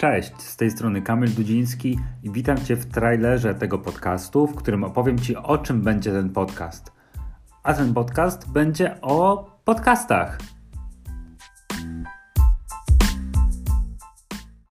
Cześć, z tej strony Kamil Dudziński i witam Cię w trailerze tego podcastu, w którym opowiem Ci o czym będzie ten podcast. A ten podcast będzie o podcastach.